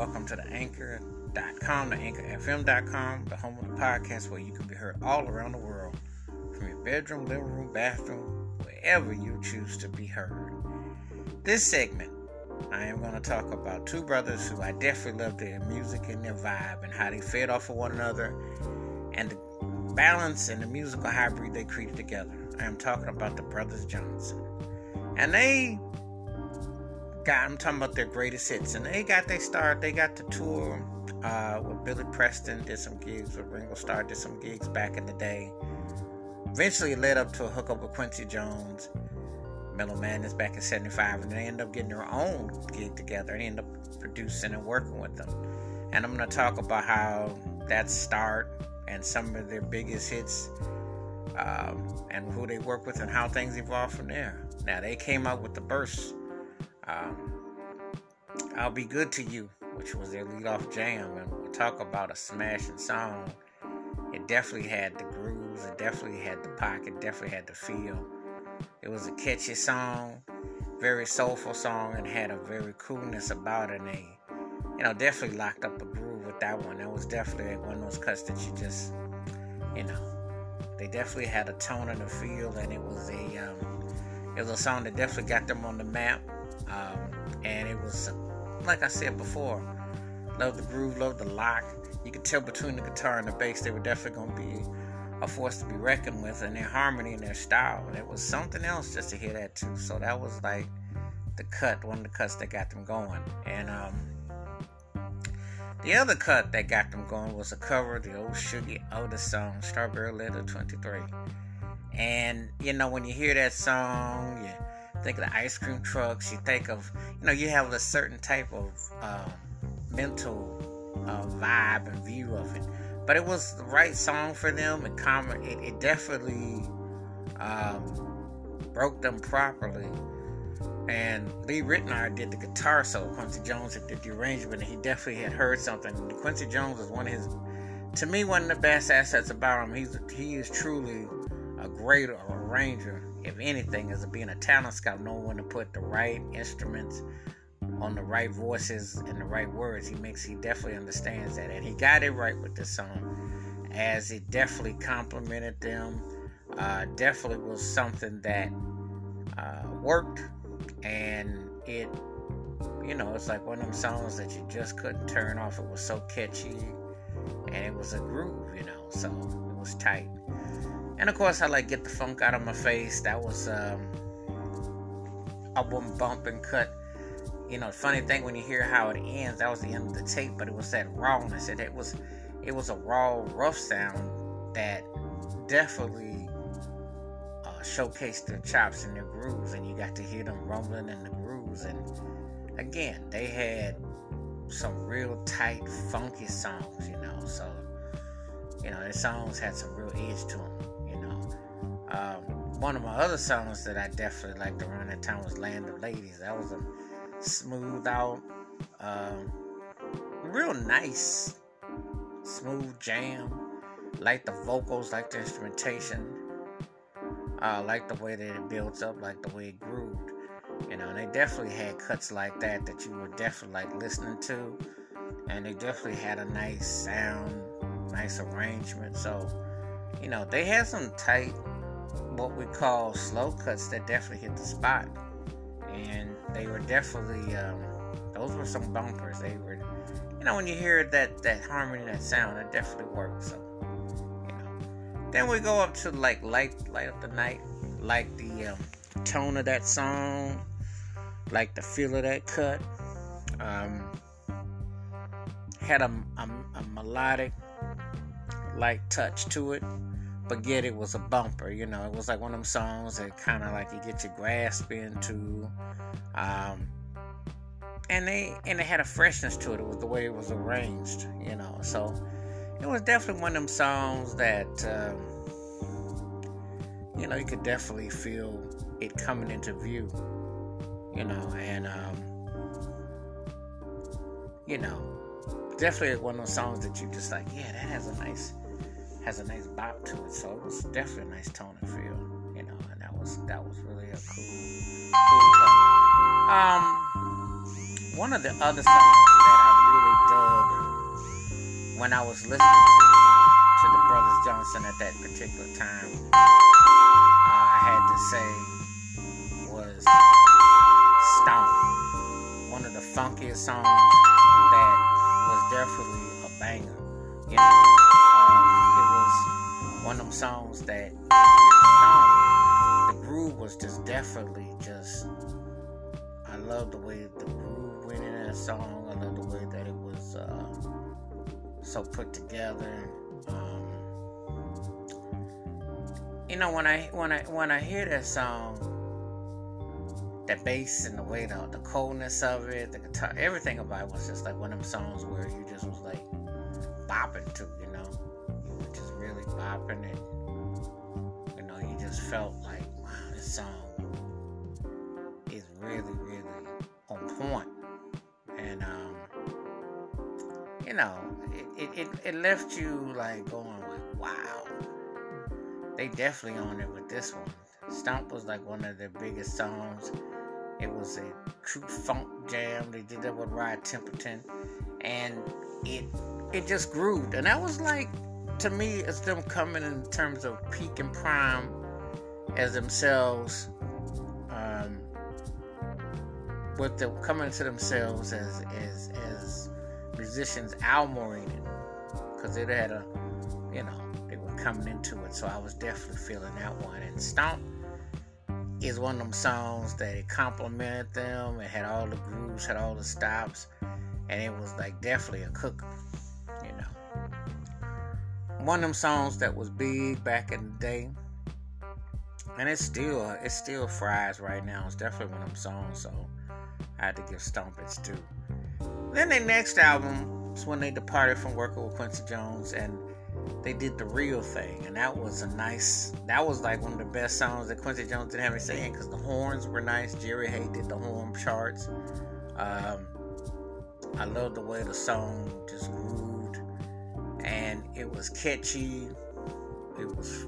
welcome to the anchor.com, the anchorfm.com, the home of the podcast where you can be heard all around the world from your bedroom, living room, bathroom, wherever you choose to be heard. This segment, I am going to talk about two brothers who I definitely love their music and their vibe and how they fed off of one another and the balance and the musical hybrid they created together. I am talking about the Brothers Johnson. And they got, I'm talking about their greatest hits. And they got their start, they got the tour uh, with Billy Preston, did some gigs with Ringo Starr, did some gigs back in the day. Eventually, led up to a hookup with Quincy Jones, Mellow Madness back in 75, and they end up getting their own gig together and end up producing and working with them. And I'm going to talk about how that start and some of their biggest hits um, and who they work with and how things evolved from there. Now, they came out with the burst. Um, I'll Be Good to You, which was their lead off jam, and we'll talk about a smashing song. It definitely had the grooves, it definitely had the pocket, definitely had the feel. It was a catchy song, very soulful song, and had a very coolness about it. And you know, definitely locked up a groove with that one. That was definitely one of those cuts that you just, you know, they definitely had a tone and a feel, and it was a, um, it was a song that definitely got them on the map. Um, and it was, like I said before, love the groove, love the lock. You could tell between the guitar and the bass, they were definitely going to be a force to be reckoned with, and their harmony and their style. And it was something else just to hear that too. So that was like the cut, one of the cuts that got them going. And um, the other cut that got them going was a cover of the old Shuggie Otis song, Strawberry Letter 23. And you know, when you hear that song, you think of the ice cream trucks, you think of, you know, you have a certain type of um, mental uh, vibe and view of it. But it was the right song for them. Com- it, it definitely um, broke them properly. And Lee Ritenour did the guitar solo. Quincy Jones did the arrangement, and he definitely had heard something. Quincy Jones was one of his, to me, one of the best assets about him. He's he is truly a great arranger. If anything, as being a talent scout, knowing when to put the right instruments on the right voices and the right words. He makes he definitely understands that, and he got it right with this song, as it definitely complimented them. Uh, definitely was something that uh, worked, and it, you know, it's like one of them songs that you just couldn't turn off. It was so catchy, and it was a groove, you know, so it was tight. And of course, I like get the funk out of my face. That was um, a boom bump and cut you know, funny thing when you hear how it ends, that was the end of the tape, but it was that rawness. It, it was it was a raw, rough sound that definitely uh, showcased their chops and their grooves, and you got to hear them rumbling in the grooves. And again, they had some real tight, funky songs, you know. So you know, their songs had some real edge to them. Um, one of my other songs that I definitely liked around that time was "Land of Ladies." That was a smooth out, um, real nice, smooth jam. Like the vocals, like the instrumentation, uh, like the way that it builds up, like the way it grooved. You know, they definitely had cuts like that that you were definitely like listening to, and they definitely had a nice sound, nice arrangement. So, you know, they had some tight, what we call slow cuts that definitely hit the spot and they were definitely um, those were some bumpers. They were, you know, when you hear that that harmony, that sound, it definitely works. So, you know, then we go up to like light light up the night, like the um, tone of that song, like the feel of that cut. Um, had a, a, a melodic like touch to it but yet it was a bumper. You know, it was like one of them songs that kind of like you get your grasp into. Um, and they and it had a freshness to it. It was the way it was arranged. You know, so it was definitely one of them songs that um, you know you could definitely feel it coming into view. You know, and um, you know, definitely one of those songs that you just like, yeah, that has a nice has a nice bop to it. So it was definitely a nice tone and feel, you know, and that was that was really a cool, cool Um, one of the other songs that I really dug when I was listening to to the Brothers Johnson at that particular time, uh, I had to say was Stomp, one of the funkiest songs that was definitely a banger. You know, songs that Stomp, the groove was just definitely just. I love the way the groove went in that song. I love the way that it was. Uh, so put together. Um, you know, when I when I when I hear that song, the bass and the way the the coldness of it, the guitar, everything about it was just like one of them songs where you just was like bopping to, bopping it. You know, you just felt like, wow, this song is really, really on. And um, you know, it, it, it left you like going like, wow. They definitely on it with this one. Stomp was like one of their biggest songs. It was a true funk jam. They did that with Rod Temperton, and it it just grooved. And that was like to me, it's them coming in terms of peak and prime as themselves. Um, with them coming to themselves as as as musicians album oriented because it had a you know they were coming into it. So i was definitely feeling that one. And stomp is one of them songs that it complimented them. It had all the grooves had all the stops. And it was like definitely a cooker one of them songs that was big back in the day and it's still it still fries right now it's definitely one of them songs so i had to give stomp its due then their next album was when they departed from working with Quincy Jones and they did the real thing, and that was a nice. That was like one of the best songs that Quincy Jones didn't have me saying because the horns were nice. Jerry Hey did the horn charts. Um, I love the way the song just grooved, and it was catchy. It was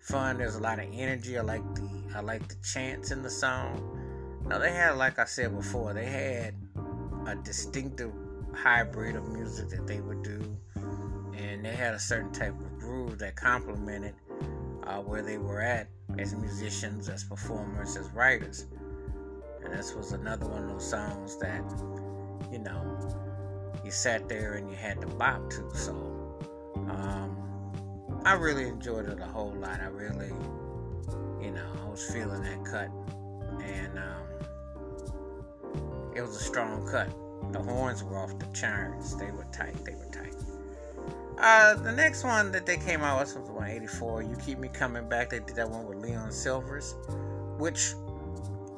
fun. There's a lot of energy. I like the I like the chants in the song. No, they had like I said before, they had a distinctive hybrid of music that they would do, and they had a certain type of groove that complemented uh, where they were at as musicians, as performers, as writers. And this was another one of those songs that, you know, you sat there and you had to bop to. So, um, I really enjoyed it a whole lot. I really, you know, I was feeling that cut, and um, it was a strong cut. The horns were off the charts. They were tight. They were tight. Uh, the next one that they came out with was 184. You Keep Me Coming Back. They did that one with Leon Sylvers, which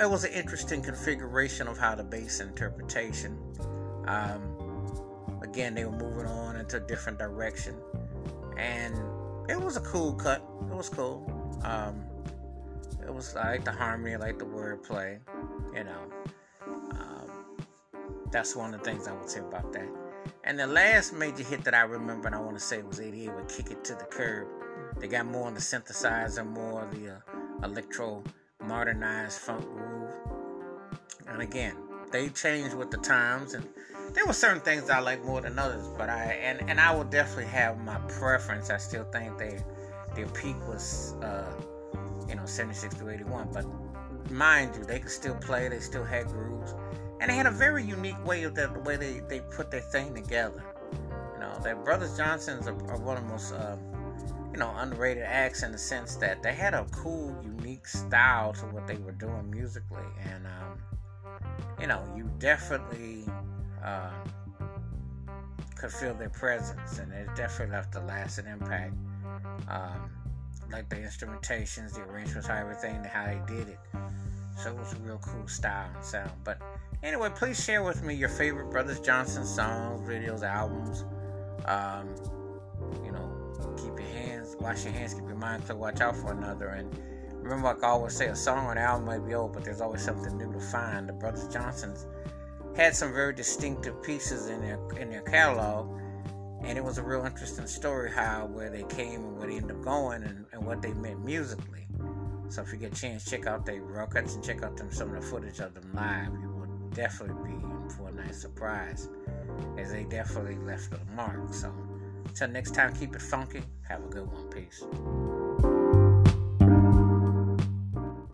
it was an interesting configuration of how the bass interpretation. Um, again, they were moving on into a different direction, and it was a cool cut. It was cool. Um, it was I like the harmony, I like the wordplay, you know that's one of the things I would say about that. And the last major hit that I remember and I want to say was 88 with Kick It to the Curb. They got more on the synthesizer, more of the uh, electro modernized funk groove. And again, they changed with the times and there were certain things I like more than others, but I and, and I will definitely have my preference. I still think they their peak was uh, you know 76 to 81, but mind you, they could still play, they still had grooves and they had a very unique way of the, the way they, they put their thing together. You know, that Brothers Johnsons are, are one of the most um, you know underrated acts in the sense that they had a cool, unique style to what they were doing musically, and um, you know, you definitely uh, could feel their presence, and it definitely left a lasting impact. Um, like the instrumentations, the arrangements, how everything, how they did it. So it was a real cool style and sound. But Anyway, please share with me your favorite Brothers Johnson songs, videos, albums. Um, you know, keep your hands, wash your hands, keep your mind clear, watch out for another. And remember, like I always say, a song or an album might be old, but there's always something new to find. The Brothers Johnsons had some very distinctive pieces in their in their catalog, and it was a real interesting story how where they came and where they ended up going and, and what they meant musically. So if you get a chance, check out their records and check out them some of the footage of them live. You will definitely be in for a nice surprise, as they definitely left a mark. So, until next time, keep it funky. Have a good one. Peace.